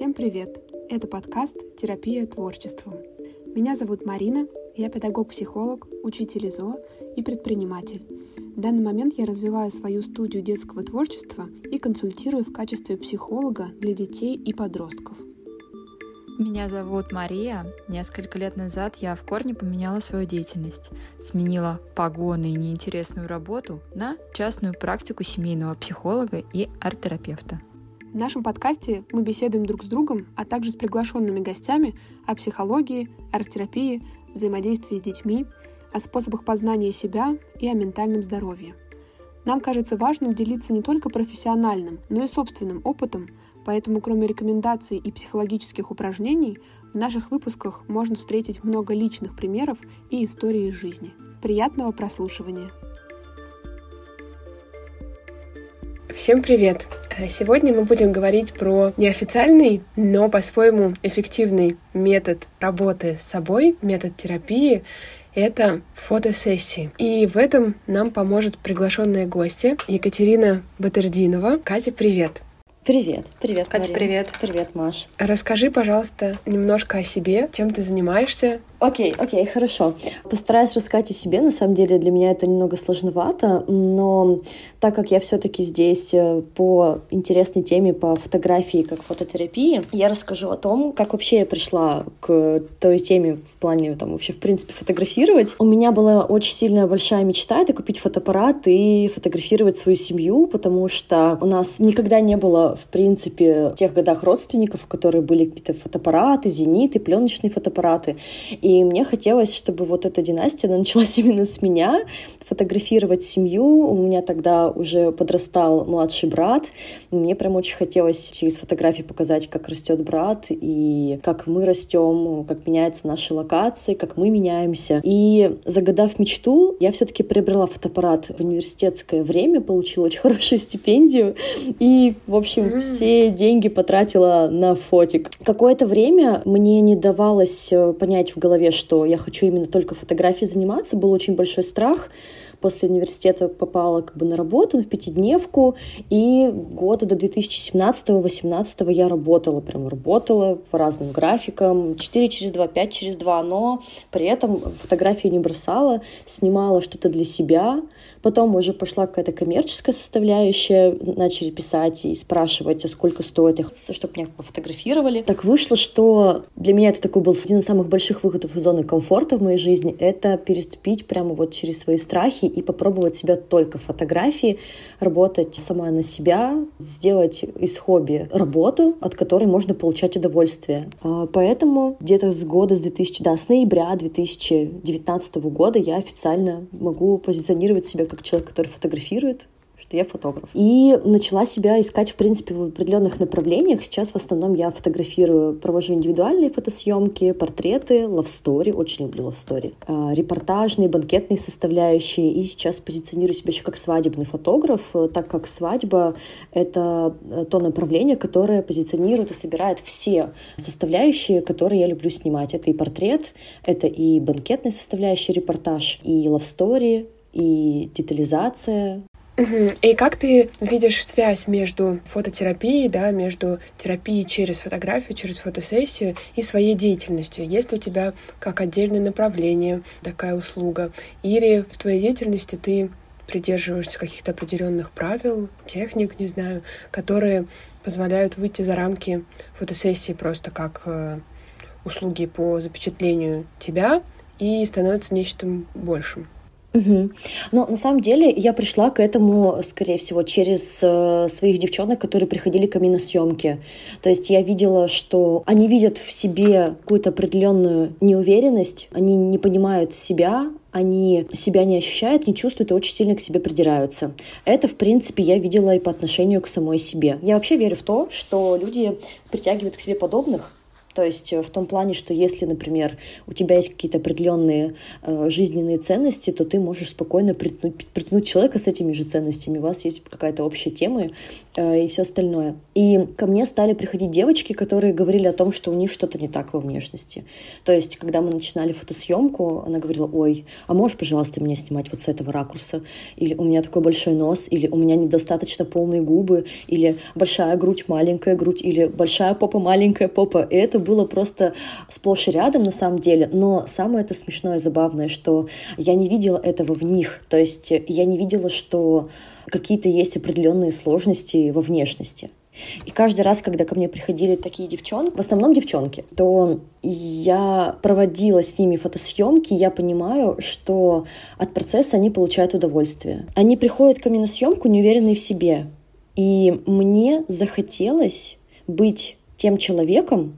Всем привет! Это подкаст «Терапия творчеством». Меня зовут Марина, я педагог-психолог, учитель ИЗО и предприниматель. В данный момент я развиваю свою студию детского творчества и консультирую в качестве психолога для детей и подростков. Меня зовут Мария. Несколько лет назад я в корне поменяла свою деятельность. Сменила погоны и неинтересную работу на частную практику семейного психолога и арт-терапевта. В нашем подкасте мы беседуем друг с другом, а также с приглашенными гостями о психологии, арт-терапии, взаимодействии с детьми, о способах познания себя и о ментальном здоровье. Нам кажется важным делиться не только профессиональным, но и собственным опытом, поэтому кроме рекомендаций и психологических упражнений, в наших выпусках можно встретить много личных примеров и истории из жизни. Приятного прослушивания! Всем привет! Сегодня мы будем говорить про неофициальный, но по-своему эффективный метод работы с собой, метод терапии. Это фотосессии. И в этом нам поможет приглашенная гостья Екатерина Батердинова. Катя, привет! Привет. Привет, Катя, Мария. привет. Привет, Маш. Расскажи, пожалуйста, немножко о себе, чем ты занимаешься, Окей, окей, хорошо. Постараюсь рассказать о себе. На самом деле для меня это немного сложновато, но так как я все-таки здесь э, по интересной теме, по фотографии, как фототерапии, я расскажу о том, как вообще я пришла к той теме в плане, там, вообще, в принципе, фотографировать. У меня была очень сильная большая мечта — это купить фотоаппарат и фотографировать свою семью, потому что у нас никогда не было, в принципе, в тех годах родственников, у которых были какие-то фотоаппараты, зениты, пленочные фотоаппараты. И и мне хотелось, чтобы вот эта династия, она началась именно с меня, фотографировать семью. У меня тогда уже подрастал младший брат. Мне прям очень хотелось через фотографии показать, как растет брат и как мы растем, как меняются наши локации, как мы меняемся. И загадав мечту, я все-таки приобрела фотоаппарат в университетское время, получила очень хорошую стипендию и, в общем, все деньги потратила на фотик. Какое-то время мне не давалось э, понять в голове, голове, что я хочу именно только фотографией заниматься. Был очень большой страх. После университета попала как бы на работу, в пятидневку, и года до 2017-2018 я работала, прям работала по разным графикам, 4 через 2, 5 через 2, но при этом фотографии не бросала, снимала что-то для себя, Потом уже пошла какая-то коммерческая составляющая, начали писать и спрашивать, а сколько стоит, чтобы меня пофотографировали. Так вышло, что для меня это такой был один из самых больших выходов из зоны комфорта в моей жизни, это переступить прямо вот через свои страхи и попробовать себя только в фотографии, работать сама на себя, сделать из хобби работу, от которой можно получать удовольствие. А, поэтому где-то с года, с 2000, да, с ноября 2019 года я официально могу позиционировать себя как человек, который фотографирует, что я фотограф. И начала себя искать, в принципе, в определенных направлениях. Сейчас в основном я фотографирую, провожу индивидуальные фотосъемки, портреты, лавстори, очень люблю лавстори, репортажные, банкетные составляющие. И сейчас позиционирую себя еще как свадебный фотограф, так как свадьба — это э, то направление, которое позиционирует и собирает все составляющие, которые я люблю снимать. Это и портрет, это и банкетная составляющая, репортаж, и лавстори, и детализация. И как ты видишь связь между фототерапией, да, между терапией через фотографию, через фотосессию и своей деятельностью? Есть ли у тебя как отдельное направление такая услуга? Или в твоей деятельности ты придерживаешься каких-то определенных правил, техник, не знаю, которые позволяют выйти за рамки фотосессии просто как э, услуги по запечатлению тебя и становятся нечто большим? Угу. Но на самом деле я пришла к этому, скорее всего, через э, своих девчонок, которые приходили ко мне на съемки. То есть я видела, что они видят в себе какую-то определенную неуверенность, они не понимают себя, они себя не ощущают, не чувствуют и очень сильно к себе придираются. Это, в принципе, я видела и по отношению к самой себе. Я вообще верю в то, что люди притягивают к себе подобных, То есть э, в том плане, что если, например, у тебя есть какие-то определенные э, жизненные ценности, то ты можешь спокойно притянуть, притянуть человека с этими же ценностями. У вас есть какая-то общая тема э, и все остальное. И ко мне стали приходить девочки, которые говорили о том, что у них что-то не так во внешности. То есть, когда мы начинали фотосъемку, она говорила, ой, а можешь, пожалуйста, меня снимать вот с этого ракурса? Или у меня такой большой нос, или у меня недостаточно полные губы, или большая грудь, маленькая грудь, или большая попа, маленькая попа. И это было просто сплошь и рядом на самом деле, но самое это смешное и забавное, что я не видела этого в них, то есть я не видела, что какие-то есть определенные сложности во внешности. И каждый раз, когда ко мне приходили такие девчонки, в основном девчонки, то я проводила с ними фотосъемки, я понимаю, что от процесса они получают удовольствие. Они приходят ко мне на съемку неуверенные в себе. И мне захотелось быть тем человеком,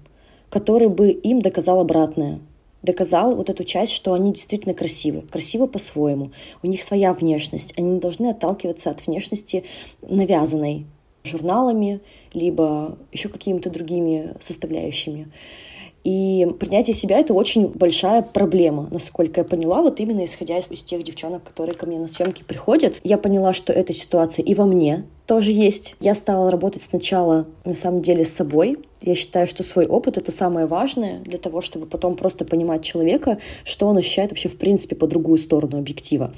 который бы им доказал обратное. Доказал вот эту часть, что они действительно красивы, красивы по-своему. У них своя внешность. Они не должны отталкиваться от внешности навязанной журналами, либо еще какими-то другими составляющими. И принятие себя — это очень большая проблема, насколько я поняла, вот именно исходя из, из тех девчонок, которые ко мне на съемки приходят. Я поняла, что эта ситуация и во мне тоже есть. Я стала работать сначала, на самом деле, с собой, я считаю, что свой опыт — это самое важное для того, чтобы потом просто понимать человека, что он ощущает вообще в принципе по другую сторону объектива.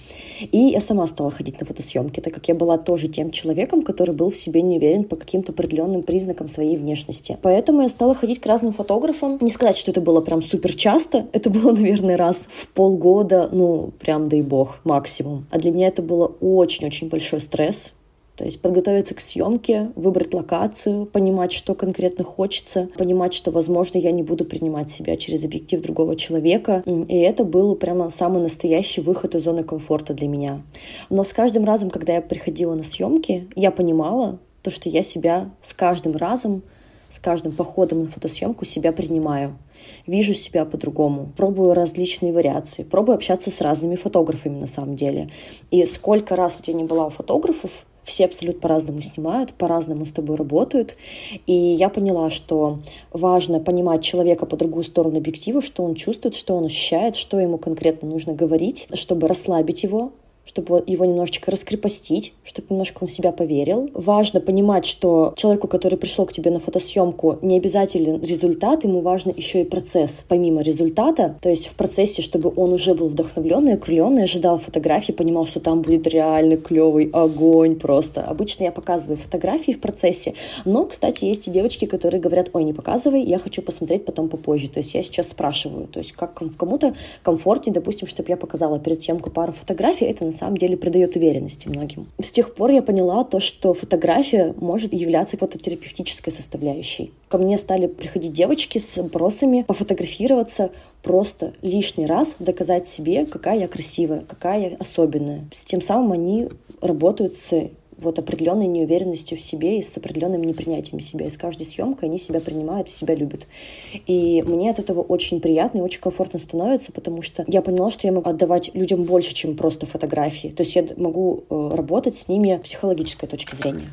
И я сама стала ходить на фотосъемки, так как я была тоже тем человеком, который был в себе не уверен по каким-то определенным признакам своей внешности. Поэтому я стала ходить к разным фотографам. Не сказать, что это было прям супер часто, это было, наверное, раз в полгода, ну, прям дай бог, максимум. А для меня это было очень-очень большой стресс, то есть подготовиться к съемке, выбрать локацию, понимать, что конкретно хочется, понимать, что, возможно, я не буду принимать себя через объектив другого человека. И это был прямо самый настоящий выход из зоны комфорта для меня. Но с каждым разом, когда я приходила на съемки, я понимала то, что я себя с каждым разом, с каждым походом на фотосъемку себя принимаю вижу себя по-другому, пробую различные вариации, пробую общаться с разными фотографами на самом деле. И сколько раз вот я не была у фотографов, все абсолютно по-разному снимают, по-разному с тобой работают. И я поняла, что важно понимать человека по другую сторону объектива, что он чувствует, что он ощущает, что ему конкретно нужно говорить, чтобы расслабить его, чтобы его немножечко раскрепостить, чтобы немножко он в себя поверил. Важно понимать, что человеку, который пришел к тебе на фотосъемку, не обязателен результат, ему важно еще и процесс, помимо результата. То есть в процессе, чтобы он уже был вдохновленный, окрыленный, ожидал фотографии, понимал, что там будет реально клевый огонь просто. Обычно я показываю фотографии в процессе, но, кстати, есть и девочки, которые говорят, ой, не показывай, я хочу посмотреть потом попозже. То есть я сейчас спрашиваю, то есть как кому-то комфортнее, допустим, чтобы я показала перед съемкой пару фотографий, это на самом деле придает уверенности многим. С тех пор я поняла то, что фотография может являться фототерапевтической составляющей. Ко мне стали приходить девочки с вопросами пофотографироваться, просто лишний раз доказать себе, какая я красивая, какая я особенная. С тем самым они работают с вот определенной неуверенностью в себе и с определенным непринятием себя. И с каждой съемкой они себя принимают себя любят. И мне от этого очень приятно и очень комфортно становится, потому что я поняла, что я могу отдавать людям больше, чем просто фотографии. То есть я могу э, работать с ними с психологической точки зрения.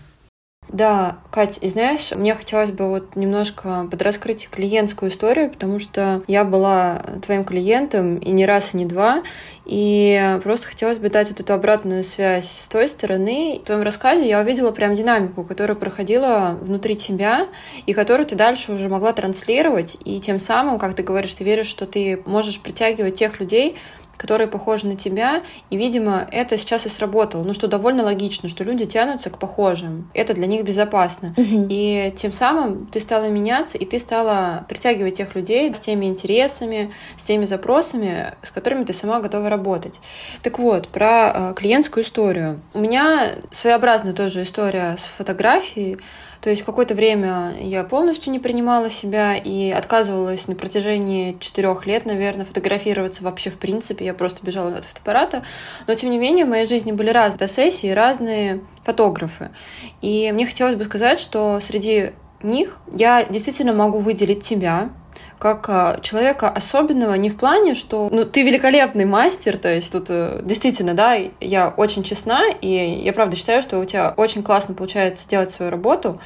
Да, Кать, и знаешь, мне хотелось бы вот немножко подраскрыть клиентскую историю, потому что я была твоим клиентом и не раз, и не два, и просто хотелось бы дать вот эту обратную связь с той стороны. В твоем рассказе я увидела прям динамику, которая проходила внутри тебя, и которую ты дальше уже могла транслировать, и тем самым, как ты говоришь, ты веришь, что ты можешь притягивать тех людей, которые похожи на тебя, и, видимо, это сейчас и сработало. Ну, что довольно логично, что люди тянутся к похожим. Это для них безопасно. Угу. И тем самым ты стала меняться, и ты стала притягивать тех людей с теми интересами, с теми запросами, с которыми ты сама готова работать. Так вот, про э, клиентскую историю. У меня своеобразная тоже история с фотографией. То есть какое-то время я полностью не принимала себя и отказывалась на протяжении четырех лет, наверное, фотографироваться вообще в принципе. Я просто бежала от фотоаппарата. Но, тем не менее, в моей жизни были разные сессии, разные фотографы. И мне хотелось бы сказать, что среди них я действительно могу выделить тебя, как а, человека особенного не в плане, что ну, ты великолепный мастер, то есть тут э, действительно, да, я очень честна, и я правда считаю, что у тебя очень классно получается делать свою работу,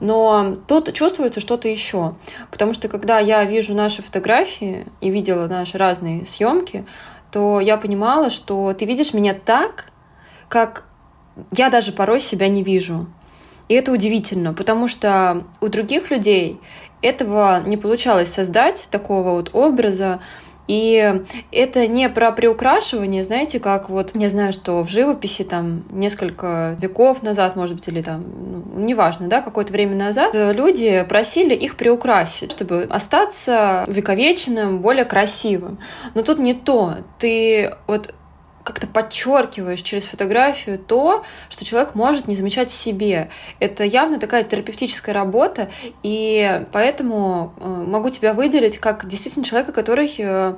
но тут чувствуется что-то еще, потому что когда я вижу наши фотографии и видела наши разные съемки, то я понимала, что ты видишь меня так, как я даже порой себя не вижу. И это удивительно, потому что у других людей этого не получалось создать, такого вот образа. И это не про приукрашивание, знаете, как вот, я знаю, что в живописи там несколько веков назад, может быть, или там, ну, неважно, да, какое-то время назад, люди просили их приукрасить, чтобы остаться вековечным, более красивым. Но тут не то. Ты вот как-то подчеркиваешь через фотографию то, что человек может не замечать в себе. Это явно такая терапевтическая работа, и поэтому э, могу тебя выделить как действительно человека, который э,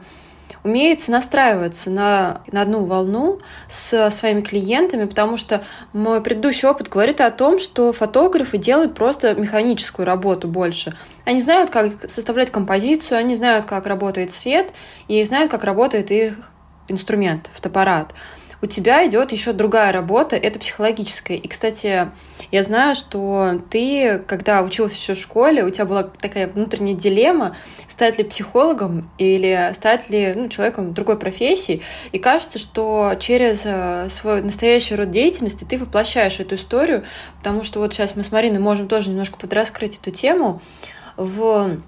умеет настраиваться на, на одну волну с своими клиентами, потому что мой предыдущий опыт говорит о том, что фотографы делают просто механическую работу больше. Они знают, как составлять композицию, они знают, как работает свет, и знают, как работает их инструмент, фотоаппарат. У тебя идет еще другая работа, это психологическая. И, кстати, я знаю, что ты, когда учился еще в школе, у тебя была такая внутренняя дилемма, стать ли психологом или стать ли ну, человеком другой профессии. И кажется, что через э, свой настоящий род деятельности ты воплощаешь эту историю, потому что вот сейчас мы с Мариной можем тоже немножко подраскрыть эту тему в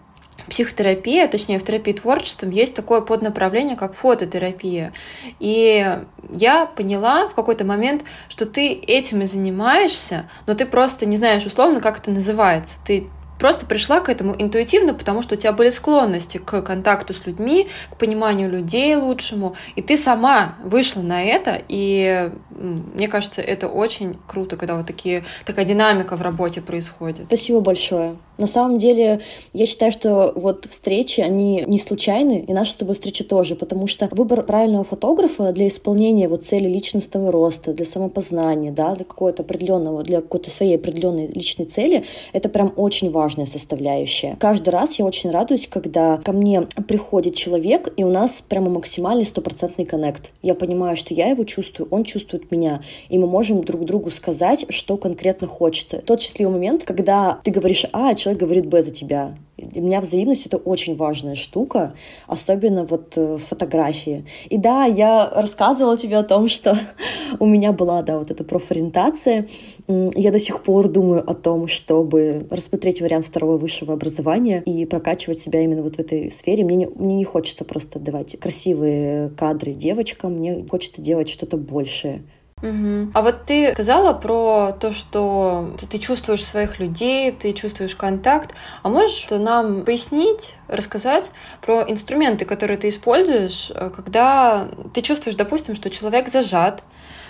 психотерапия, точнее в терапии творчеством, есть такое поднаправление, как фототерапия. И я поняла в какой-то момент, что ты этим и занимаешься, но ты просто не знаешь условно, как это называется. Ты просто пришла к этому интуитивно, потому что у тебя были склонности к контакту с людьми, к пониманию людей лучшему, и ты сама вышла на это, и мне кажется, это очень круто, когда вот такие, такая динамика в работе происходит. Спасибо большое. На самом деле, я считаю, что вот встречи, они не случайны, и наша с тобой встреча тоже, потому что выбор правильного фотографа для исполнения вот цели личностного роста, для самопознания, да, для какого-то определенного, для какой-то своей определенной личной цели, это прям очень важная составляющая. Каждый раз я очень радуюсь, когда ко мне приходит человек, и у нас прямо максимальный стопроцентный коннект. Я понимаю, что я его чувствую, он чувствует меня, и мы можем друг другу сказать, что конкретно хочется. Тот счастливый момент, когда ты говоришь А, человек говорит Б за тебя. Для меня взаимность — это очень важная штука, особенно вот э, фотографии. И да, я рассказывала тебе о том, что у меня была, да, вот эта профориентация. Я до сих пор думаю о том, чтобы рассмотреть вариант второго высшего образования и прокачивать себя именно вот в этой сфере. Мне не, мне не хочется просто давать красивые кадры девочкам, мне хочется делать что-то большее. Угу. А вот ты сказала про то, что ты чувствуешь своих людей, ты чувствуешь контакт. А можешь нам пояснить, рассказать про инструменты, которые ты используешь, э, когда ты чувствуешь, допустим, что человек зажат,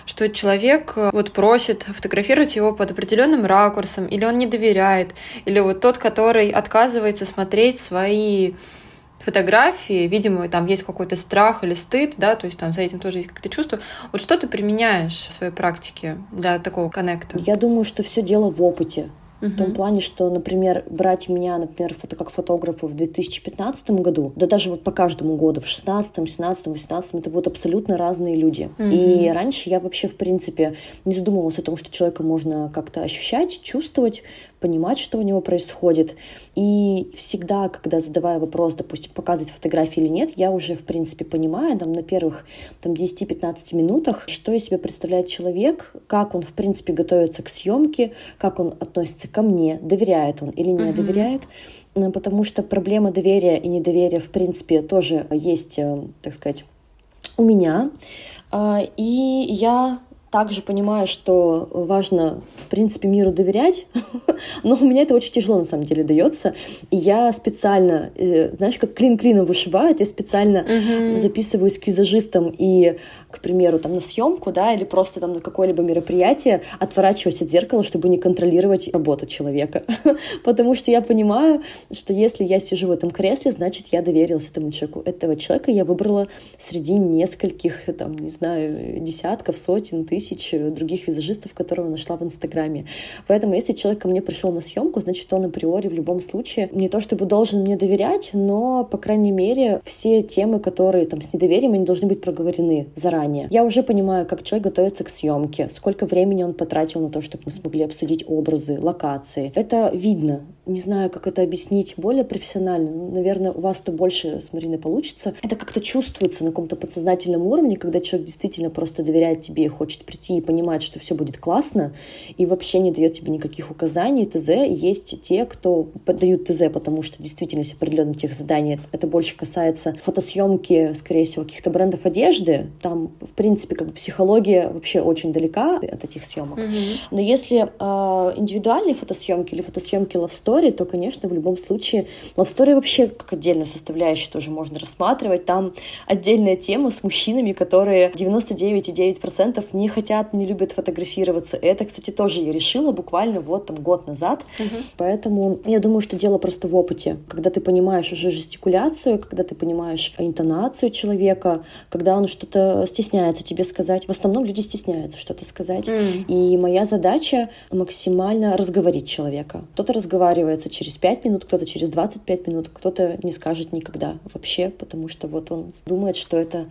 что человек э, вот просит фотографировать его под определенным ракурсом, или он не доверяет, или вот тот, который отказывается смотреть свои фотографии, видимо, там есть какой-то страх или стыд, да, то есть там за этим тоже есть какое-то чувство. Вот что ты применяешь в своей практике для такого коннекта? Я думаю, что все дело в опыте. Uh-huh. В том плане, что, например, брать меня, например, фото как фотографа в 2015 году, да даже вот по каждому году, в 16, 17, 18, это будут абсолютно разные люди. Uh-huh. И раньше я вообще, в принципе, не задумывалась о том, что человека можно как-то ощущать, чувствовать, понимать, что у него происходит. И всегда, когда задавая вопрос, допустим, показывать фотографии или нет, я уже, в принципе, понимаю там, на первых там, 10-15 минутах, что из себя представляет человек, как он, в принципе, готовится к съемке, как он относится ко мне, доверяет он или не uh-huh. доверяет. Потому что проблема доверия и недоверия, в принципе, тоже есть, э, так сказать, у меня. А, и я также понимаю, что важно, в принципе, миру доверять, но у меня это очень тяжело, на самом деле, дается. И я специально, э, знаешь, как клин клином вышибает, я специально uh-huh. записываюсь к визажистам и, к примеру, там на съемку, да, или просто там на какое-либо мероприятие, отворачиваюсь от зеркала, чтобы не контролировать работу человека. Потому что я понимаю, что если я сижу в этом кресле, значит, я доверилась этому человеку. Этого человека я выбрала среди нескольких, там, не знаю, десятков, сотен, тысяч тысяч других визажистов, которого нашла в Инстаграме. Поэтому, если человек ко мне пришел на съемку, значит, он априори в любом случае не то чтобы должен мне доверять, но, по крайней мере, все темы, которые там с недоверием, они должны быть проговорены заранее. Я уже понимаю, как человек готовится к съемке, сколько времени он потратил на то, чтобы мы смогли обсудить образы, локации. Это видно. Не знаю, как это объяснить более профессионально. Наверное, у вас-то больше с Мариной получится. Это как-то чувствуется на каком-то подсознательном уровне, когда человек действительно просто доверяет тебе и хочет прийти и понимать, что все будет классно, и вообще не дает тебе никаких указаний, ТЗ. Есть те, кто подают ТЗ, потому что действительно есть определенные тех заданий. Это больше касается фотосъемки, скорее всего, каких-то брендов одежды. Там, в принципе, как бы психология вообще очень далека от этих съемок. Mm-hmm. Но если э, индивидуальные фотосъемки или фотосъемки love story, то, конечно, в любом случае love story вообще как отдельную составляющую тоже можно рассматривать. Там отдельная тема с мужчинами, которые 99,9% не хотят, не любят фотографироваться. Это, кстати, тоже я решила буквально вот там год назад. Mm-hmm. Поэтому я думаю, что дело просто в опыте. Когда ты понимаешь уже жестикуляцию, когда ты понимаешь интонацию человека, когда он что-то стесняется тебе сказать. В основном люди стесняются что-то сказать. Mm. И моя задача максимально разговорить человека. Кто-то разговаривается через 5 минут, кто-то через 25 минут, кто-то не скажет никогда вообще, потому что вот он думает, что это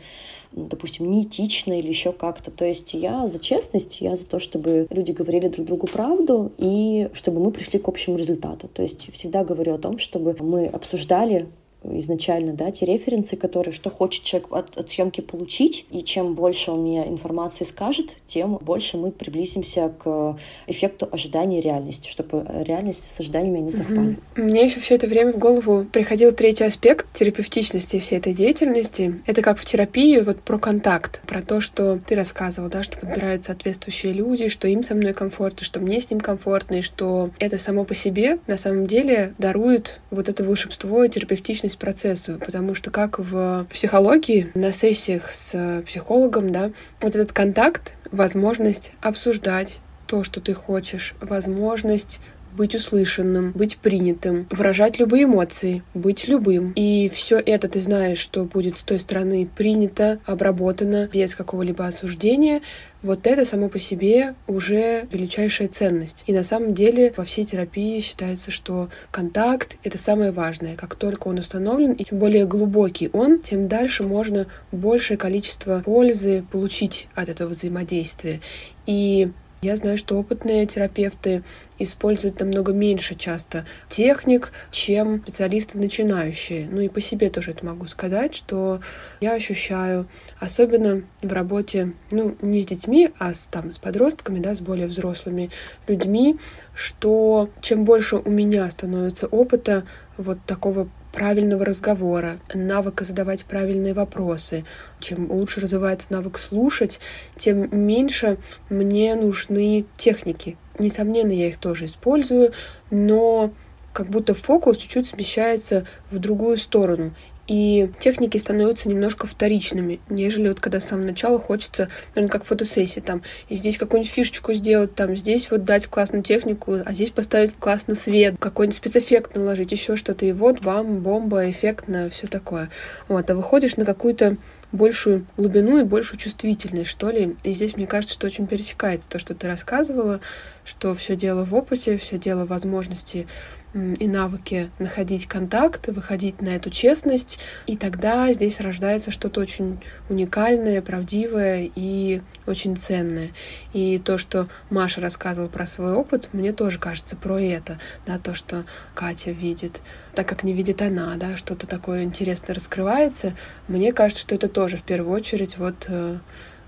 допустим, неэтично или еще как-то. То есть я за честность, я за то, чтобы люди говорили друг другу правду и чтобы мы пришли к общему результату. То есть всегда говорю о том, чтобы мы обсуждали изначально, да, те референсы, которые, что хочет человек от, от съемки получить, и чем больше он мне информации скажет, тем больше мы приблизимся к эффекту ожидания реальности, чтобы реальность с ожиданиями не совпали. Угу. Мне еще все это время в голову приходил третий аспект терапевтичности всей этой деятельности. Это как в терапии, вот про контакт, про то, что ты рассказывал, да, что подбирают соответствующие люди, что им со мной комфортно, что мне с ним комфортно, и что это само по себе на самом деле дарует вот это волшебство и терапевтичность готовность процессу, потому что как в психологии на сессиях с психологом, да, вот этот контакт, возможность обсуждать то, что ты хочешь, возможность быть услышанным, быть принятым, выражать любые эмоции, быть любым. И все это ты знаешь, что будет с той стороны принято, обработано без какого-либо осуждения. Вот это само по себе уже величайшая ценность. И на самом деле во всей терапии считается, что контакт — это самое важное. Как только он установлен, и чем более глубокий он, тем дальше можно большее количество пользы получить от этого взаимодействия. И я знаю, что опытные терапевты используют намного меньше часто техник, чем специалисты начинающие. Ну и по себе тоже это могу сказать, что я ощущаю, особенно в работе, ну, не с детьми, а с, там, с подростками, да, с более взрослыми людьми, что чем больше у меня становится опыта вот такого правильного разговора, навыка задавать правильные вопросы. Чем лучше развивается навык слушать, тем меньше мне нужны техники. Несомненно, я их тоже использую, но как будто фокус чуть-чуть смещается в другую сторону и техники становятся немножко вторичными, нежели вот когда с самого начала хочется, наверное, как фотосессия, там, и здесь какую-нибудь фишечку сделать, там, здесь вот дать классную технику, а здесь поставить классный свет, какой-нибудь спецэффект наложить, еще что-то, и вот, бам, бомба, эффектно, все такое. Вот, а выходишь на какую-то большую глубину и большую чувствительность, что ли. И здесь, мне кажется, что очень пересекается то, что ты рассказывала, что все дело в опыте, все дело в возможности и навыки находить контакт, выходить на эту честность, и тогда здесь рождается что-то очень уникальное, правдивое и очень ценное. И то, что Маша рассказывала про свой опыт, мне тоже кажется про это, да, то, что Катя видит, так как не видит она, да, что-то такое интересное раскрывается, мне кажется, что это тоже в первую очередь вот э,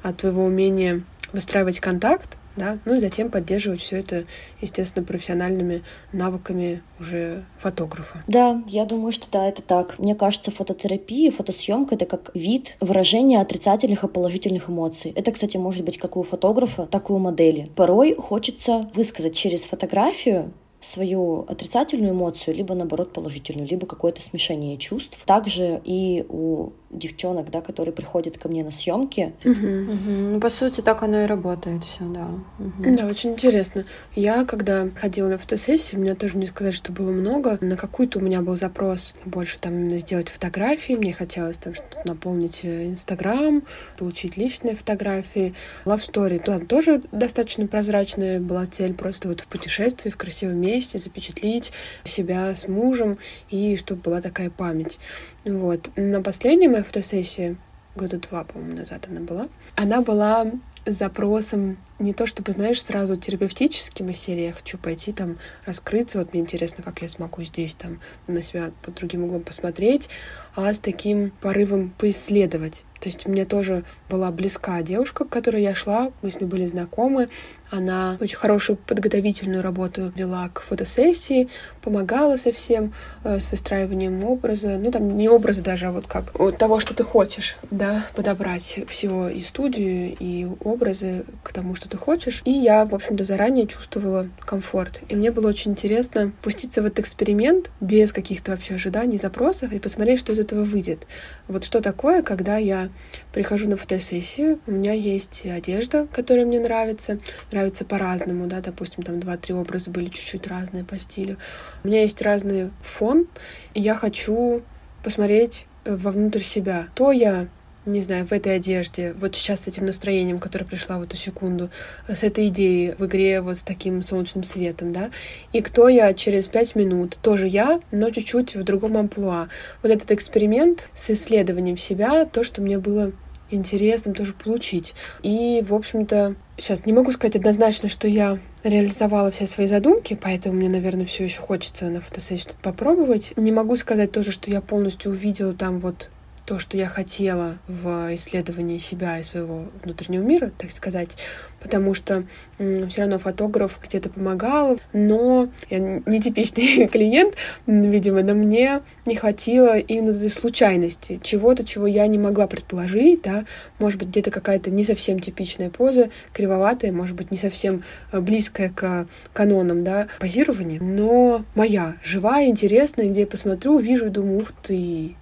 от твоего умения выстраивать контакт, да, ну и затем поддерживать все это, естественно, профессиональными навыками уже фотографа. Да, я думаю, что да, это так. Мне кажется, фототерапия, фотосъемка — это как вид выражения отрицательных и положительных эмоций. Это, кстати, может быть как у фотографа, так и у модели. Порой хочется высказать через фотографию свою отрицательную эмоцию, либо наоборот положительную, либо какое-то смешение чувств. Также и у девчонок, да, которые приходят ко мне на съемки. Угу. Угу. Ну, по сути, так оно и работает все, да. Угу. Да, очень интересно. Я, когда ходила на фотосессию, у меня тоже не сказать, что было много. На какую-то у меня был запрос больше там сделать фотографии. Мне хотелось там что-то наполнить э, Инстаграм, получить личные фотографии. Love Story, там тоже достаточно прозрачная была цель, просто вот в путешествии, в красивом месте запечатлить себя с мужем, и чтобы была такая память. Вот. На последней моей фотосессии, года два, по-моему, назад она была, она была с запросом не то чтобы, знаешь, сразу терапевтическим из серии я хочу пойти там раскрыться, вот мне интересно, как я смогу здесь там на себя под другим углом посмотреть, а с таким порывом поисследовать. То есть мне тоже была близка девушка, к которой я шла, мы с ней были знакомы. Она очень хорошую подготовительную работу вела к фотосессии, помогала совсем э, с выстраиванием образа. Ну, там не образа даже, а вот как вот того, что ты хочешь, да, подобрать всего и студию, и образы к тому, что ты хочешь. И я, в общем-то, заранее чувствовала комфорт. И мне было очень интересно пуститься в этот эксперимент без каких-то вообще ожиданий, запросов и посмотреть, что из этого выйдет. Вот что такое, когда я прихожу на фотосессию, у меня есть одежда, которая мне нравится, нравится по-разному, да, допустим, там два-три образа были чуть-чуть разные по стилю. У меня есть разный фон, и я хочу посмотреть вовнутрь себя. То я не знаю, в этой одежде, вот сейчас с этим настроением, которое пришло в эту секунду, с этой идеей в игре вот с таким солнечным светом, да, и кто я через пять минут, тоже я, но чуть-чуть в другом амплуа. Вот этот эксперимент с исследованием себя, то, что мне было интересным тоже получить. И, в общем-то, сейчас не могу сказать однозначно, что я реализовала все свои задумки, поэтому мне, наверное, все еще хочется на фотосессии что-то попробовать. Не могу сказать тоже, что я полностью увидела там вот то, что я хотела в исследовании себя и своего внутреннего мира, так сказать, потому что все равно фотограф где-то помогал, но я не типичный клиент, видимо, но мне не хватило именно этой случайности, чего-то, чего я не могла предположить, да, может быть, где-то какая-то не совсем типичная поза, кривоватая, может быть, не совсем э, близкая к канонам, да, позирования, но моя, живая, интересная, где я посмотрю, увижу и думаю, ух ты,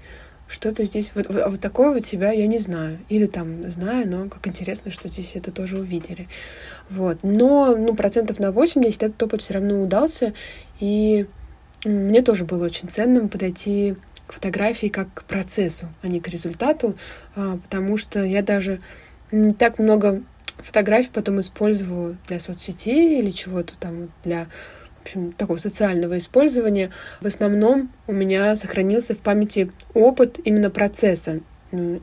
что-то здесь, вот, вот, вот такое вот себя я не знаю. Или там знаю, но как интересно, что здесь это тоже увидели. Вот. Но, ну, процентов на 80 этот опыт все равно удался, и мне тоже было очень ценным подойти к фотографии как к процессу, а не к результату, а, потому что я даже не так много фотографий потом использовала для соцсетей или чего-то там для в общем, такого социального использования, в основном у меня сохранился в памяти опыт именно процесса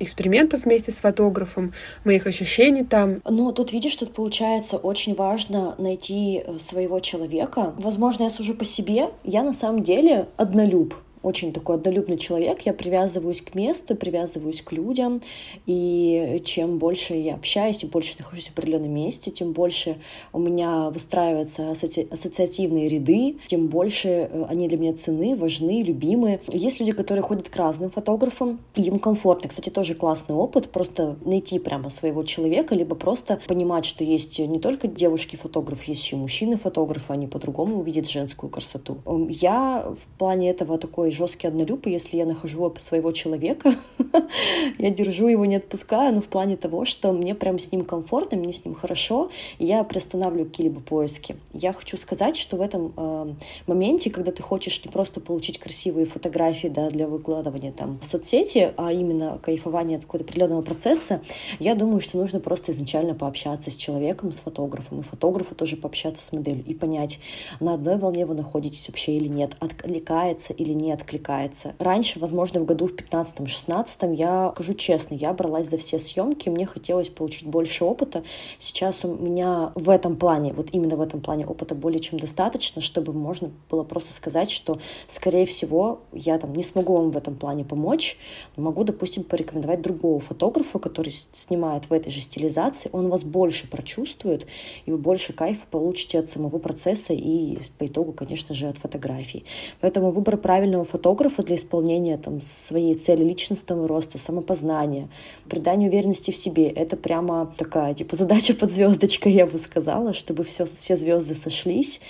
экспериментов вместе с фотографом, моих ощущений там. Ну, тут видишь, тут получается очень важно найти э, своего человека. Возможно, я сужу по себе. Я на самом деле однолюб очень такой однолюбный человек, я привязываюсь к месту, привязываюсь к людям, и чем больше я общаюсь и больше нахожусь в определенном месте, тем больше у меня выстраиваются асоци... ассоциативные ряды, тем больше э, они для меня цены, важны, любимы. Есть люди, которые ходят к разным фотографам, и им комфортно. Кстати, тоже классный опыт, просто найти прямо своего человека, либо просто понимать, что есть не только девушки-фотографы, есть еще мужчины-фотографы, они по-другому увидят женскую красоту. Я в плане этого такой жесткий однолюб, и если я нахожу своего человека, я держу его, не отпускаю, но в плане того, что мне прям с ним комфортно, мне с ним хорошо, и я приостанавливаю какие-либо поиски. Я хочу сказать, что в этом э, моменте, когда ты хочешь не просто получить красивые фотографии да, для выкладывания там в соцсети, а именно кайфование от какого-то определенного процесса, я думаю, что нужно просто изначально пообщаться с человеком, с фотографом, и фотографу тоже пообщаться с моделью и понять, на одной волне вы находитесь вообще или нет, откликается или нет откликается. Раньше, возможно, в году в 15-16, я скажу честно, я бралась за все съемки, мне хотелось получить больше опыта. Сейчас у меня в этом плане, вот именно в этом плане опыта более чем достаточно, чтобы можно было просто сказать, что, скорее всего, я там не смогу вам в этом плане помочь, но могу, допустим, порекомендовать другого фотографа, который снимает в этой же стилизации, он вас больше прочувствует, и вы больше кайфа получите от самого процесса и по итогу, конечно же, от фотографий. Поэтому выбор правильного фотографа для исполнения там, своей цели личностного роста, самопознания, придания уверенности в себе. Это прямо такая типа задача под звездочкой, я бы сказала, чтобы все, все звезды сошлись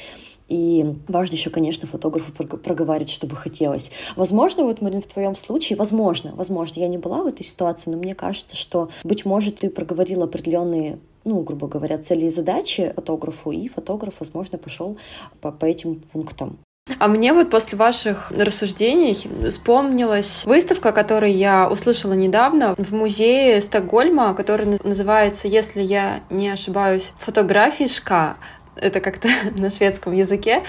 И важно еще, конечно, фотографу проговаривать, чтобы хотелось. Возможно, вот, Марин, в твоем случае, возможно, возможно, я не была в этой ситуации, но мне кажется, что, быть может, ты проговорил определенные ну, грубо говоря, цели и задачи фотографу, и фотограф, возможно, пошел по, по этим пунктам. А мне вот после ваших рассуждений вспомнилась выставка, которую я услышала недавно в музее Стокгольма, который называется, если я не ошибаюсь, фотографии ШКА это как-то на шведском языке.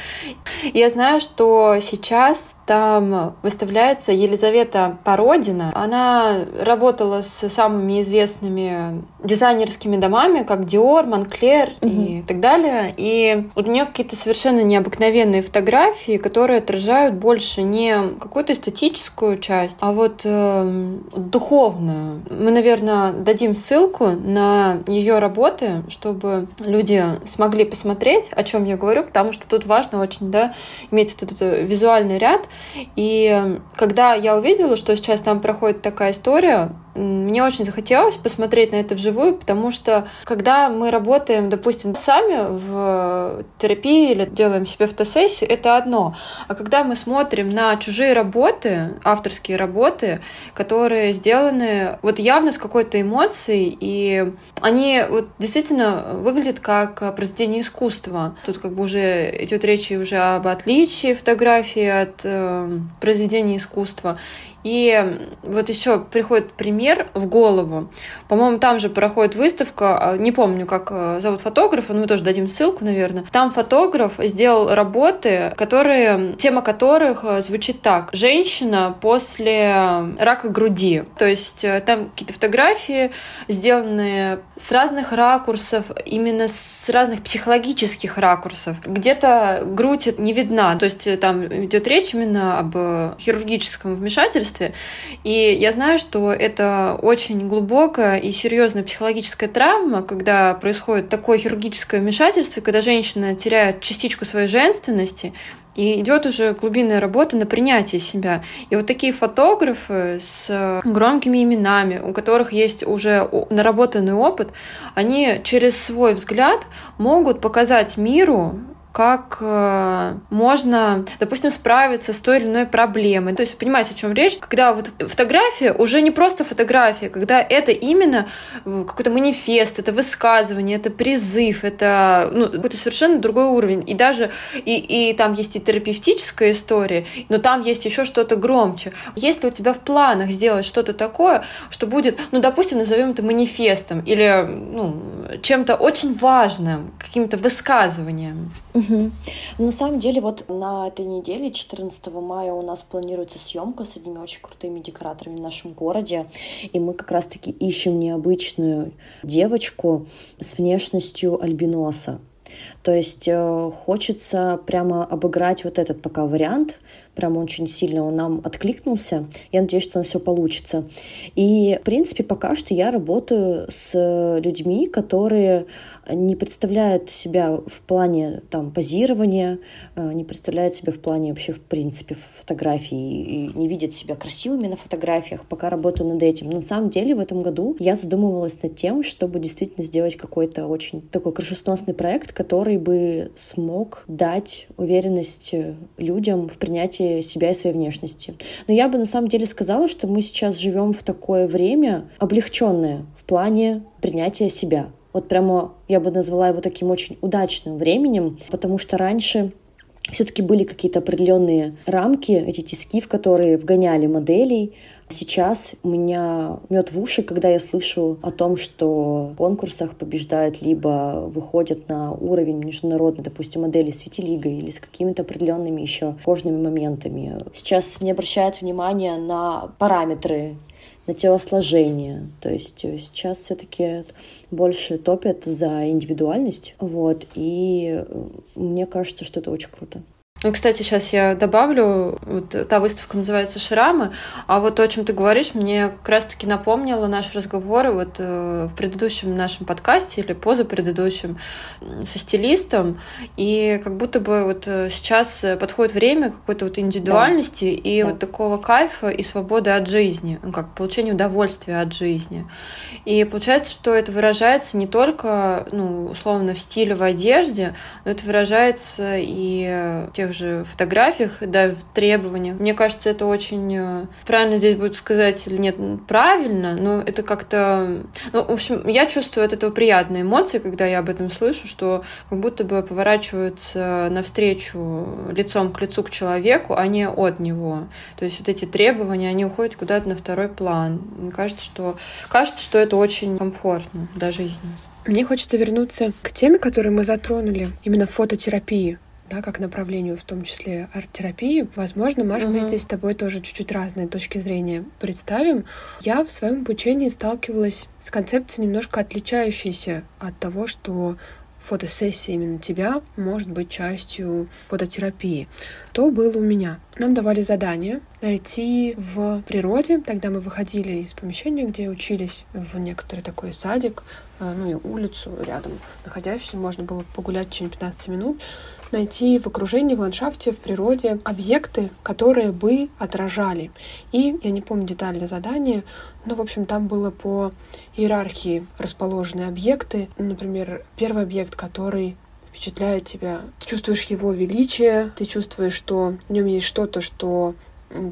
Я знаю, что сейчас там выставляется Елизавета Породина. Она работала с самыми известными дизайнерскими домами, как Dior, Moncler угу. и так далее. И у нее какие-то совершенно необыкновенные фотографии, которые отражают больше не какую-то эстетическую часть, а вот э, духовную. Мы, наверное, дадим ссылку на ее работы, чтобы люди смогли посмотреть посмотреть, о чем я говорю, потому что тут важно очень, да, иметь этот визуальный ряд. И когда я увидела, что сейчас там проходит такая история, мне очень захотелось посмотреть на это вживую, потому что когда мы работаем, допустим, сами в терапии или делаем себе фотосессию, это одно. А когда мы смотрим на чужие работы, авторские работы, которые сделаны вот явно с какой-то эмоцией, и они вот действительно выглядят как произведение искусства. Тут как бы уже идет речь уже об отличии фотографии от э, произведения искусства. И вот еще приходит пример в голову. По-моему, там же проходит выставка, а, не помню, как э, зовут фотографа, но мы тоже дадим ссылку, наверное. Там фотограф сделал работы, которые, тема которых э, звучит так. Женщина после рака груди. То есть э, там какие-то фотографии, сделанные с разных ракурсов, именно с разных психологических ракурсов. Где-то грудь не видна, то есть там идет речь именно об хирургическом вмешательстве, детстве. И я знаю, что это очень глубокая и серьезная психологическая травма, когда происходит такое хирургическое вмешательство, когда женщина теряет частичку своей женственности, и идет уже глубинная работа на принятие себя. И вот такие фотографы с громкими именами, у которых есть уже наработанный опыт, они через свой взгляд могут показать миру как э, можно, допустим, справиться с той или иной проблемой. То есть, понимаете, о чем речь? Когда вот фотография уже не просто фотография, когда это именно э, какой-то манифест, это высказывание, это призыв, это ну, какой-то совершенно другой уровень. И даже и, и там есть и терапевтическая история, но там есть еще что-то громче. Если у тебя в планах сделать что-то такое, что будет, ну, допустим, назовем это манифестом или ну, чем-то очень важным, каким-то высказыванием. Угу. На самом деле, вот на этой неделе, 14 мая, у нас планируется съемка с одними очень крутыми декораторами в нашем городе. И мы как раз-таки ищем необычную девочку с внешностью альбиноса. То есть э, хочется прямо обыграть вот этот пока вариант, прям очень сильно он нам откликнулся. Я надеюсь, что у нас все получится. И, в принципе, пока что я работаю с людьми, которые не представляют себя в плане там, позирования, э, не представляют себя в плане вообще, в принципе, фотографии и не видят себя красивыми на фотографиях, пока работаю над этим. На самом деле в этом году я задумывалась над тем, чтобы действительно сделать какой-то очень такой крышесносный проект, который бы смог дать уверенность людям в принятии себя и своей внешности. Но я бы на самом деле сказала, что мы сейчас живем в такое время облегченное в плане принятия себя. Вот прямо я бы назвала его таким очень удачным временем, потому что раньше все-таки были какие-то определенные рамки, эти тиски, в которые вгоняли моделей. Сейчас у меня мед в уши, когда я слышу о том, что в конкурсах побеждают либо выходят на уровень международной, допустим, модели с Витилигой или с какими-то определенными еще кожными моментами. Сейчас не обращают внимания на параметры на телосложение. То есть э, сейчас все-таки больше топят за индивидуальность. Вот. И э, мне кажется, что это очень круто. Ну, кстати, сейчас я добавлю, вот та выставка называется «Шрамы», а вот то, о чем ты говоришь, мне как раз-таки напомнило наши разговоры вот э, в предыдущем нашем подкасте или позапредыдущем со стилистом, и как будто бы вот э, сейчас подходит время какой-то вот индивидуальности да. и да. вот такого кайфа и свободы от жизни, ну, как получения удовольствия от жизни. И получается, что это выражается не только, ну, условно, в стиле, в одежде, но это выражается и в тех тех же фотографиях, да, в требованиях. Мне кажется, это очень э, правильно здесь будет сказать или нет, правильно, но это как-то... Ну, в общем, я чувствую от этого приятные эмоции, когда я об этом слышу, что как будто бы поворачиваются навстречу лицом к лицу к человеку, а не от него. То есть вот эти требования, они уходят куда-то на второй план. Мне кажется, что, кажется, что это очень комфортно для жизни. Мне хочется вернуться к теме, которую мы затронули, именно фототерапии да, как направлению, в том числе арт-терапии. Возможно, Маш, угу. мы здесь с тобой тоже чуть-чуть разные точки зрения представим. Я в своем обучении сталкивалась с концепцией немножко отличающейся от того, что фотосессия именно тебя может быть частью фототерапии. То было у меня. Нам давали задание найти в природе, тогда мы выходили из помещения, где учились, в некоторый такой садик, э, ну и улицу рядом находящуюся, можно было погулять в течение 15 минут, найти в окружении, в ландшафте, в природе объекты, которые бы отражали. И я не помню детали задания, но, в общем, там было по иерархии расположены объекты. Например, первый объект, который впечатляет тебя. Ты чувствуешь его величие, ты чувствуешь, что в нем есть что-то, что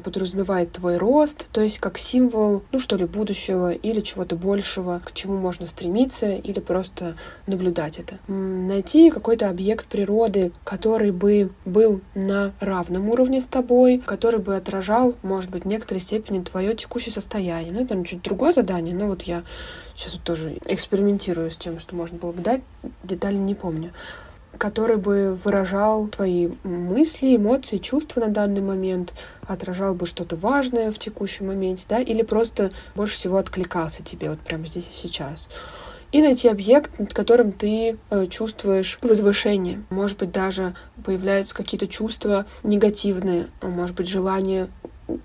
подразумевает твой рост, то есть как символ, ну что ли, будущего или чего-то большего, к чему можно стремиться или просто наблюдать это. Найти какой-то объект природы, который бы был на равном уровне с тобой, который бы отражал, может быть, в некоторой степени твое текущее состояние. Ну, это там чуть другое задание, но вот я сейчас вот тоже экспериментирую с тем, что можно было бы дать, детали не помню который бы выражал твои мысли, эмоции, чувства на данный момент, отражал бы что-то важное в текущем моменте, да, или просто больше всего откликался тебе вот прямо здесь и сейчас. И найти объект, над которым ты э, чувствуешь возвышение. Может быть, даже появляются какие-то чувства негативные, может быть, желание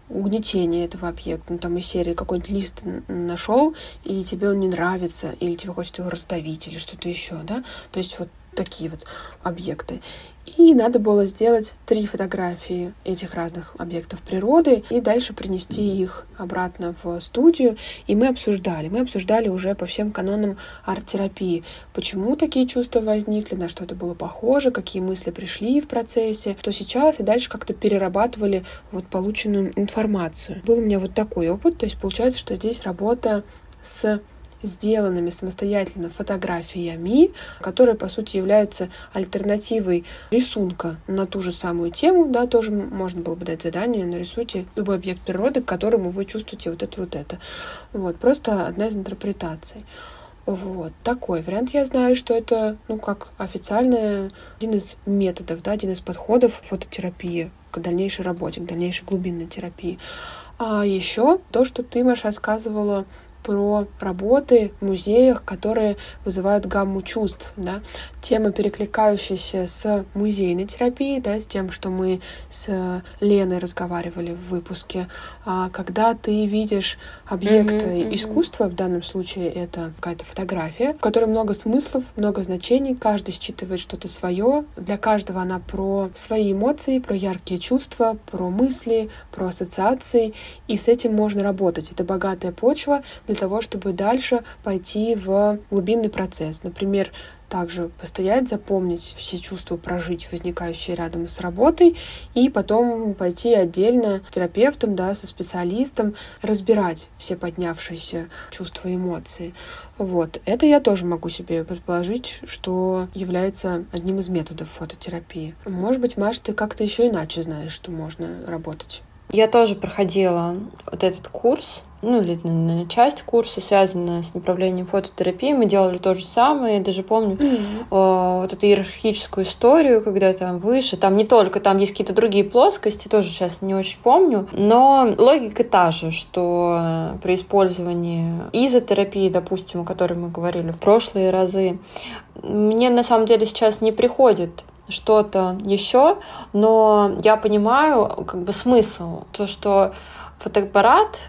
угнетение этого объекта. Ну, там из серии какой-нибудь лист нашел, и тебе он не нравится, или тебе хочется его раздавить, или что-то еще, да. То есть вот такие вот объекты. И надо было сделать три фотографии этих разных объектов природы и дальше принести их обратно в студию. И мы обсуждали. Мы обсуждали уже по всем канонам арт-терапии. Почему такие чувства возникли, на что это было похоже, какие мысли пришли в процессе, что сейчас, и дальше как-то перерабатывали вот полученную информацию. Был у меня вот такой опыт. То есть получается, что здесь работа с сделанными самостоятельно фотографиями, которые, по сути, являются альтернативой рисунка на ту же самую тему, да, тоже можно было бы дать задание, нарисуйте любой объект природы, к которому вы чувствуете вот это, вот это. Вот, просто одна из интерпретаций. Вот, такой вариант. Я знаю, что это, ну, как официальный один из методов, да, один из подходов фототерапии к дальнейшей работе, к дальнейшей глубинной терапии. А еще то, что ты, Маша, рассказывала про работы в музеях, которые вызывают гамму чувств. Да? Тема, перекликающаяся с музейной терапией, да, с тем, что мы с Леной разговаривали в выпуске. А когда ты видишь объект mm-hmm, mm-hmm. искусства, в данном случае это какая-то фотография, в которой много смыслов, много значений, каждый считывает что-то свое. Для каждого она про свои эмоции, про яркие чувства, про мысли, про ассоциации, и с этим можно работать. Это богатая почва для того, чтобы дальше пойти в глубинный процесс. Например, также постоять, запомнить все чувства, прожить, возникающие рядом с работой, и потом пойти отдельно с терапевтом, да, со специалистом, разбирать все поднявшиеся чувства и эмоции. Вот. Это я тоже могу себе предположить, что является одним из методов фототерапии. Может быть, Маш, ты как-то еще иначе знаешь, что можно работать. Я тоже проходила вот этот курс ну, или наверное, часть курса, связанная с направлением фототерапии. Мы делали то же самое. Я даже помню mm-hmm. э, вот эту иерархическую историю, когда там выше. Там не только, там есть какие-то другие плоскости, тоже сейчас не очень помню. Но логика та же, что при использовании изотерапии, допустим, о которой мы говорили в прошлые разы, мне на самом деле сейчас не приходит что-то еще, но я понимаю как бы смысл, то, что фотоаппарат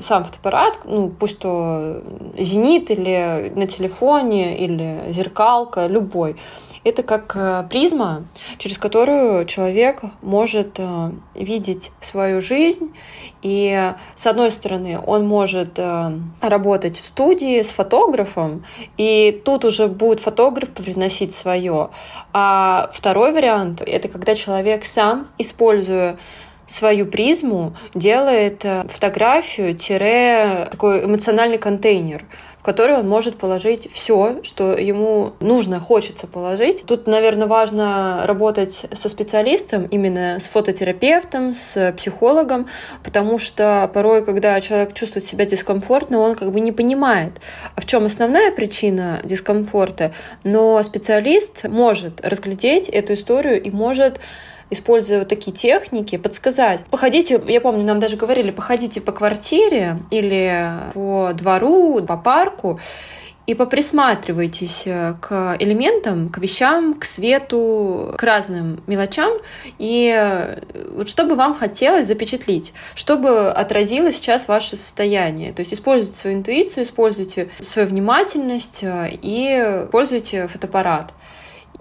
сам фотоаппарат, ну, пусть то зенит или на телефоне, или зеркалка, любой, это как э, призма, через которую человек может э, видеть свою жизнь. И с одной стороны, он может работать в студии с фотографом, и тут уже будет фотограф привносить свое. А второй вариант — это когда человек сам, используя свою призму, делает э, фотографию-такой эмоциональный контейнер, в который он может положить все, что ему нужно, хочется положить. Тут, наверное, важно работать со специалистом, именно с фототерапевтом, с психологом, потому что порой, когда человек чувствует себя дискомфортно, он как бы не понимает, в чем основная причина дискомфорта, но специалист может разглядеть эту историю и может используя вот такие техники, подсказать. Походите, я помню, нам даже говорили, походите по квартире или по двору, по парку, и поприсматривайтесь э, к элементам, к вещам, к свету, к разным мелочам, и э, вот что бы вам хотелось запечатлить, чтобы отразило сейчас ваше состояние. То есть используйте свою интуицию, используйте свою внимательность э, и используйте фотоаппарат.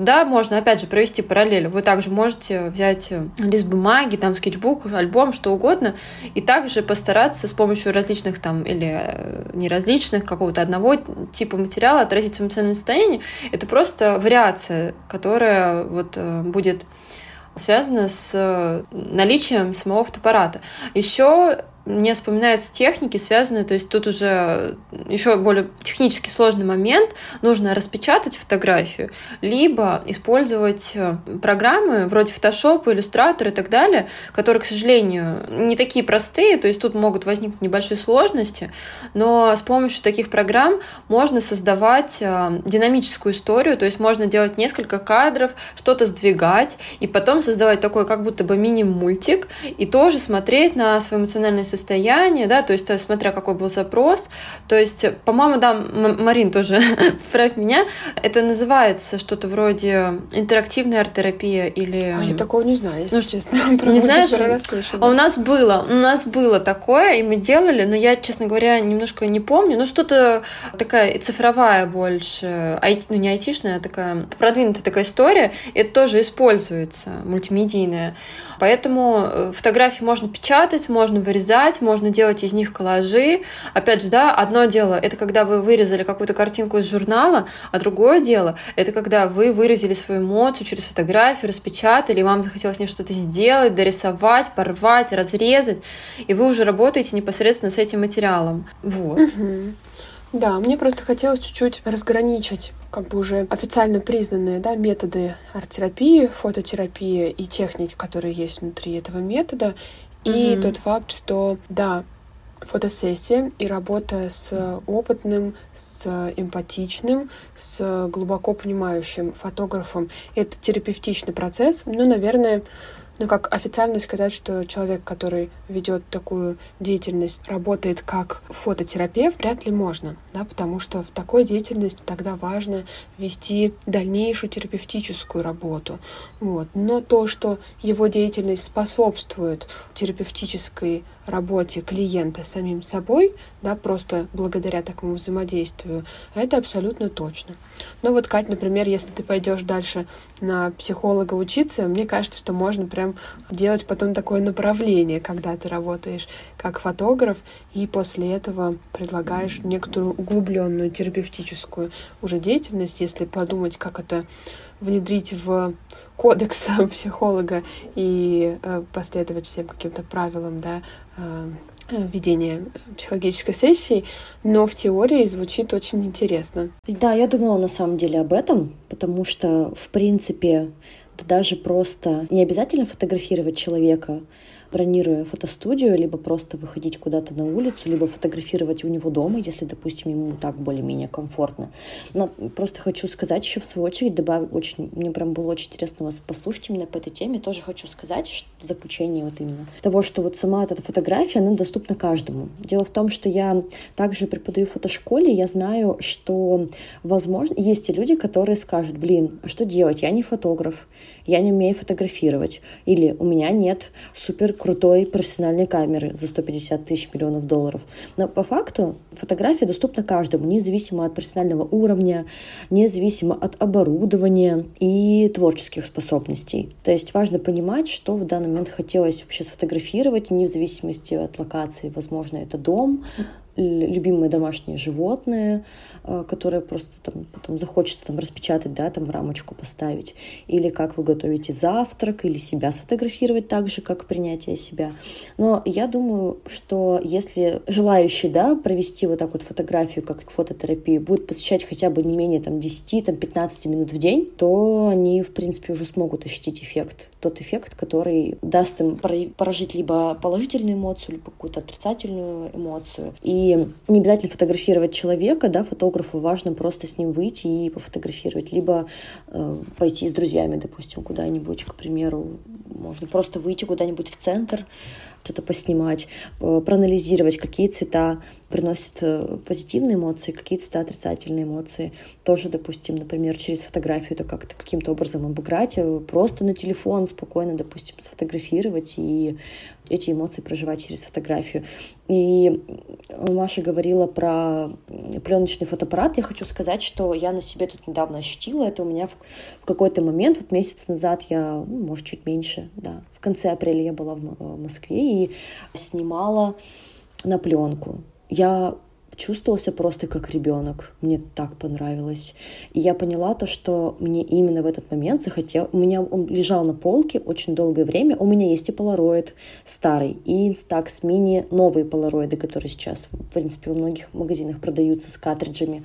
Да, можно, опять же, провести параллель. Вы также можете взять э, лист бумаги, там, скетчбук, альбом, что угодно, и также постараться с помощью различных там, или э, неразличных, какого-то одного типа материала отразить свое эмоциональное состояние. Это просто вариация, которая вот э, будет связана с наличием самого фотоаппарата. Еще мне вспоминаются техники, связанные, то есть тут уже еще более технически сложный момент, нужно распечатать фотографию, либо использовать э, программы вроде Photoshop, Illustrator и так далее, которые, к сожалению, не такие простые, то есть тут могут возникнуть небольшие сложности, но с помощью таких программ можно создавать э, динамическую историю, то есть можно делать несколько кадров, что-то сдвигать, и потом создавать такой как будто бы мини-мультик, и тоже смотреть на свое эмоциональное состояние, да, то есть, то есть смотря какой был запрос. То есть, по-моему, да, Марин тоже поправь меня, это называется что-то вроде интерактивная арт-терапия или... А я такого не знаю, если ну, честно. Не знаешь? А у нас было, у нас было такое, и мы делали, но я, честно говоря, немножко не помню, ну что-то такая цифровая больше, IT, ну не айтишная, а такая продвинутая такая история, это тоже используется, мультимедийная. Поэтому э, фотографии можно печатать, можно вырезать, можно делать из них коллажи. Опять же, да, одно дело — это когда вы вырезали какую-то картинку из журнала, а другое дело — это когда вы выразили свою эмоцию через фотографию, распечатали, и вам захотелось мне что-то сделать, дорисовать, порвать, разрезать, и вы уже работаете непосредственно с этим материалом. Вот. Да, мне просто хотелось чуть-чуть разграничить как бы уже официально признанные да, методы арт-терапии, фототерапии и техники, которые есть внутри этого метода, и mm-hmm. тот факт, что да, фотосессия и работа с опытным, с эмпатичным, с глубоко понимающим фотографом — это терапевтичный процесс, но, наверное, но как официально сказать, что человек, который ведет такую деятельность, работает как фототерапевт, вряд ли можно, да, потому что в такой деятельности тогда важно вести дальнейшую терапевтическую работу. Вот. Но то, что его деятельность способствует терапевтической работе клиента самим собой, да, просто благодаря такому взаимодействию, это абсолютно точно. Но вот, Кать, например, если ты пойдешь дальше на психолога учиться, мне кажется, что можно прям делать потом такое направление, когда ты работаешь как фотограф, и после этого предлагаешь некоторую углубленную терапевтическую уже деятельность, если подумать, как это внедрить в кодекс психолога и э, последовать всем каким-то правилам, да, э, ведения психологической сессии, но в теории звучит очень интересно. Да, я думала на самом деле об этом, потому что, в принципе, даже просто не обязательно фотографировать человека, бронируя фотостудию, либо просто выходить куда-то на улицу, либо фотографировать у него дома, если, допустим, ему так более-менее комфортно. Но просто хочу сказать еще в свою очередь, добавить, очень, мне прям было очень интересно вас послушать именно по этой теме, тоже хочу сказать что, в заключение вот именно того, что вот сама эта фотография, она доступна каждому. Дело в том, что я также преподаю в фотошколе, я знаю, что, возможно, есть и люди, которые скажут, блин, а что делать, я не фотограф, я не умею фотографировать, или у меня нет супер крутой профессиональной камеры за 150 тысяч миллионов долларов. Но по факту фотография доступна каждому, независимо от профессионального уровня, независимо от оборудования и творческих способностей. То есть важно понимать, что в данный момент хотелось вообще сфотографировать, вне зависимости от локации. Возможно, это дом, любимые домашние животные, которые просто там потом захочется там распечатать, да, там в рамочку поставить, или как вы готовите завтрак, или себя сфотографировать так же, как принятие себя. Но я думаю, что если желающий, да, провести вот так вот фотографию, как фототерапию, будет посещать хотя бы не менее там 10-15 минут в день, то они, в принципе, уже смогут ощутить эффект, тот эффект, который даст им прожить либо положительную эмоцию, либо какую-то отрицательную эмоцию. И не обязательно фотографировать человека, да, фотографу важно просто с ним выйти и пофотографировать, либо э, пойти с друзьями, допустим, куда-нибудь, к примеру, можно просто выйти куда-нибудь в центр, что-то поснимать, э, проанализировать, какие цвета приносят э, позитивные эмоции, какие цвета отрицательные эмоции. Тоже, допустим, например, через фотографию это как-то каким-то образом обыграть, э, просто на телефон спокойно, допустим, сфотографировать и эти эмоции проживать через фотографию. И Маша говорила про пленочный фотоаппарат. Я хочу сказать, что я на себе тут недавно ощутила. Это у меня в какой-то момент, вот месяц назад я, ну, может, чуть меньше, да, в конце апреля я была в Москве и снимала на пленку. Я чувствовала себя просто как ребенок. Мне так понравилось. И я поняла то, что мне именно в этот момент захотел... У меня он лежал на полке очень долгое время. У меня есть и полароид старый, и Instax мини новые полароиды, которые сейчас, в принципе, в многих магазинах продаются с картриджами.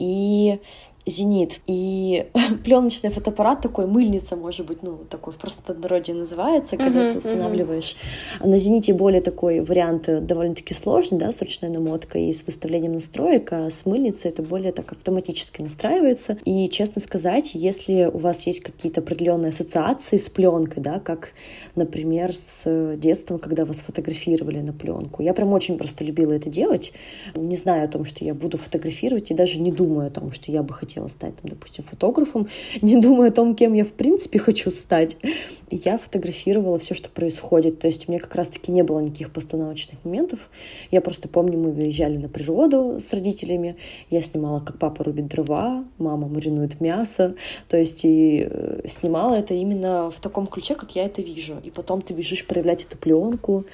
И Зенит. И пленочный фотоаппарат такой, мыльница, может быть, ну, такой в простонародье называется, когда uh-huh, ты устанавливаешь. Uh-huh. На Зените более такой вариант э, довольно-таки сложный, да, с ручной намоткой и с выставлением настроек, а с мыльницей это более так автоматически настраивается. И, честно сказать, если у вас есть какие-то определенные ассоциации с пленкой, да, как, например, с детством, когда вас фотографировали на пленку. Я прям очень просто любила это делать, не зная о том, что я буду фотографировать, и даже не думаю о том, что я бы хотела хотела стать, там, допустим, фотографом, не думая о том, кем я в принципе хочу стать. я фотографировала все, что происходит. То есть у меня как раз-таки не было никаких постановочных моментов. Я просто помню, мы выезжали на природу с родителями. Я снимала, как папа рубит дрова, мама маринует мясо. То есть и э, снимала это именно в таком ключе, как я это вижу. И потом ты бежишь проявлять эту пленку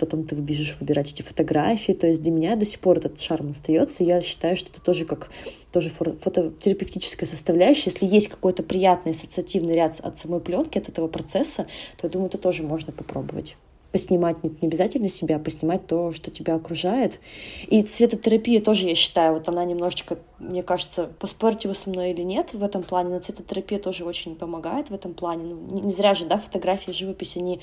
потом ты бежишь выбирать эти фотографии. То есть для меня до сих пор этот шарм остается. Я считаю, что это тоже как тоже фототерапевтическая составляющая. Если есть какой-то приятный ассоциативный ряд от самой пленки, от этого процесса, то я думаю, это тоже можно попробовать поснимать не, обязательно себя, а поснимать то, что тебя окружает. И цветотерапия тоже, я считаю, вот она немножечко, мне кажется, поспорьте вы со мной или нет в этом плане, но цветотерапия тоже очень помогает в этом плане. Ну, не, зря же, да, фотографии, живопись, они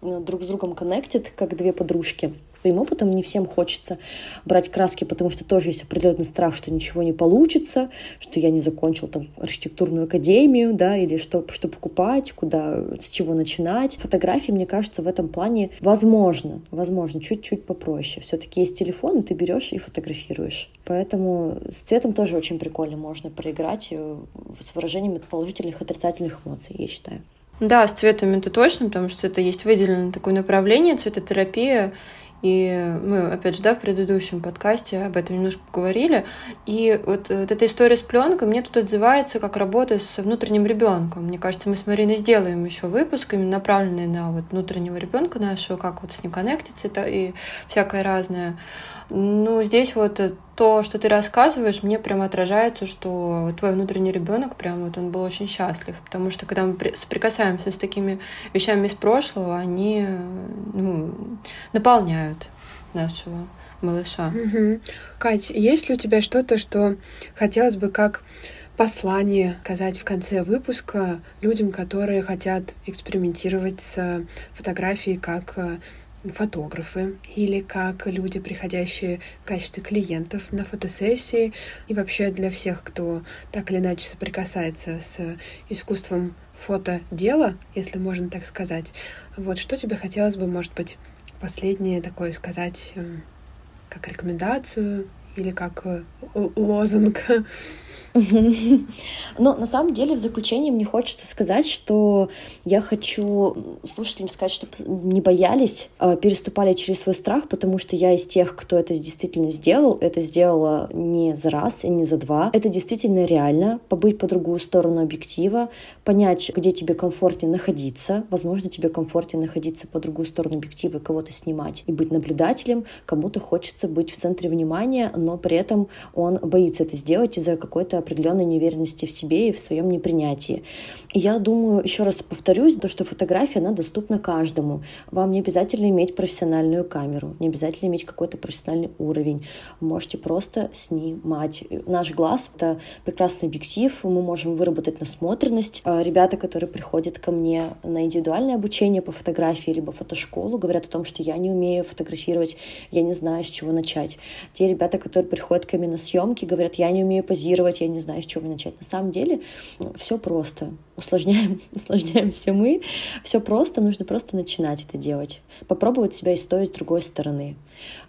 ну, друг с другом коннектят, как две подружки своим опытом не всем хочется брать краски, потому что тоже есть определенный страх, что ничего не получится, что я не закончил там архитектурную академию, да, или что, что покупать, куда, с чего начинать. Фотографии, мне кажется, в этом плане возможно, возможно, чуть-чуть попроще. Все-таки есть телефон, и ты берешь и фотографируешь. Поэтому с цветом тоже очень прикольно можно проиграть э, с выражениями положительных и отрицательных эмоций, я считаю. Да, с цветом это точно, потому что это есть выделено такое направление, цветотерапия, и мы, опять же, да, в предыдущем подкасте об этом немножко говорили. И вот, вот эта история с пленкой мне тут отзывается как работа с внутренним ребенком. Мне кажется, мы с Мариной сделаем еще выпуск, именно направленный на вот внутреннего ребенка нашего, как вот с ним коннектиться и всякое разное. Ну, здесь вот то, что ты рассказываешь, мне прям отражается, что твой внутренний ребенок прям вот он был очень счастлив, потому что когда мы соприкасаемся с такими вещами из прошлого, они ну, наполняют нашего малыша. Угу. Кать, есть ли у тебя что-то, что хотелось бы как послание сказать в конце выпуска людям, которые хотят экспериментировать с фотографией как э, фотографы или как люди, приходящие в качестве клиентов на фотосессии, и вообще для всех, кто так или иначе соприкасается с искусством фотодела, если можно так сказать. Вот что тебе хотелось бы, может быть, последнее такое сказать, э, как рекомендацию или как э, лозунг Но на самом деле в заключение мне хочется сказать, что я хочу слушателям сказать, чтобы не боялись, а переступали через свой страх, потому что я из тех, кто это действительно сделал. Это сделала не за раз и не за два. Это действительно реально. Побыть по другую сторону объектива, понять, где тебе комфортнее находиться. Возможно, тебе комфортнее находиться по другую сторону объектива кого-то снимать и быть наблюдателем. Кому-то хочется быть в центре внимания, но при этом он боится это сделать из-за какой-то определенной неуверенности в себе и в своем непринятии. И я думаю, еще раз повторюсь, то, что фотография, она доступна каждому. Вам не обязательно иметь профессиональную камеру, не обязательно иметь какой-то профессиональный уровень. Вы можете просто снимать. Наш глаз — это прекрасный объектив, мы можем выработать насмотренность. А ребята, которые приходят ко мне на индивидуальное обучение по фотографии либо фотошколу, говорят о том, что я не умею фотографировать, я не знаю, с чего начать. Те ребята, которые приходят ко мне на съемки, говорят, я не умею позировать, я не знаю, с чего начать. На самом деле все просто. Усложняем, усложняем все мы. Все просто, нужно просто начинать это делать. Попробовать себя и с той, и с другой стороны.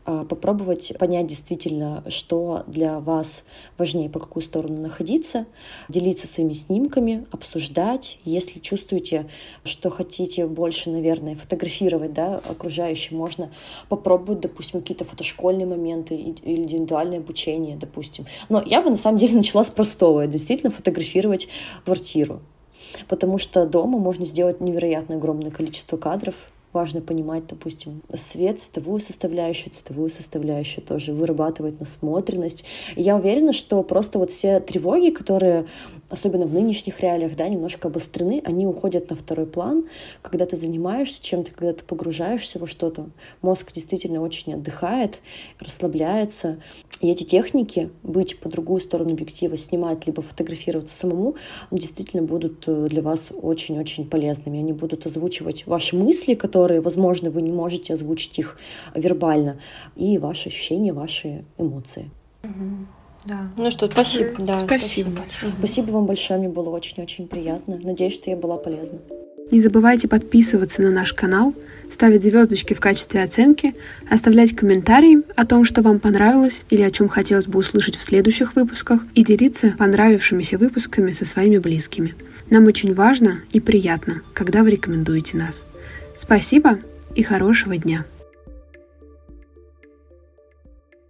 А, попробовать понять действительно, что для вас важнее, по какую сторону находиться, делиться своими снимками, обсуждать. Если чувствуете, что хотите больше, наверное, фотографировать да, окружающим, можно попробовать, допустим, какие-то фотошкольные моменты или индивидуальное обучение, допустим. Но я бы на самом деле начала с простого, действительно фотографировать квартиру. Потому что дома можно сделать невероятно огромное количество кадров, важно понимать, допустим, свет, цветовую составляющую, цветовую составляющую тоже, вырабатывать насмотренность. И я уверена, что просто вот все тревоги, которые особенно в нынешних реалиях, да, немножко обострены, они уходят на второй план, когда ты занимаешься чем-то, когда ты погружаешься во что-то. Мозг действительно очень отдыхает, расслабляется. И эти техники, быть по другую сторону объектива, снимать, либо фотографироваться самому, действительно будут э, для вас очень-очень полезными. Они будут озвучивать ваши мысли, которые, возможно, вы не можете озвучить их вербально, и ваши ощущения, ваши эмоции. Угу. Да. Ну что, спасибо. Да, спасибо. Спасибо большое. Спасибо вам большое, мне было очень-очень приятно. Надеюсь, что я была полезна. Не забывайте подписываться на наш канал, ставить звездочки в качестве оценки, оставлять комментарии о том, что вам понравилось или о чем хотелось бы услышать в следующих выпусках, и делиться понравившимися выпусками со своими близкими. Нам очень важно и приятно, когда вы рекомендуете нас. Спасибо и хорошего дня!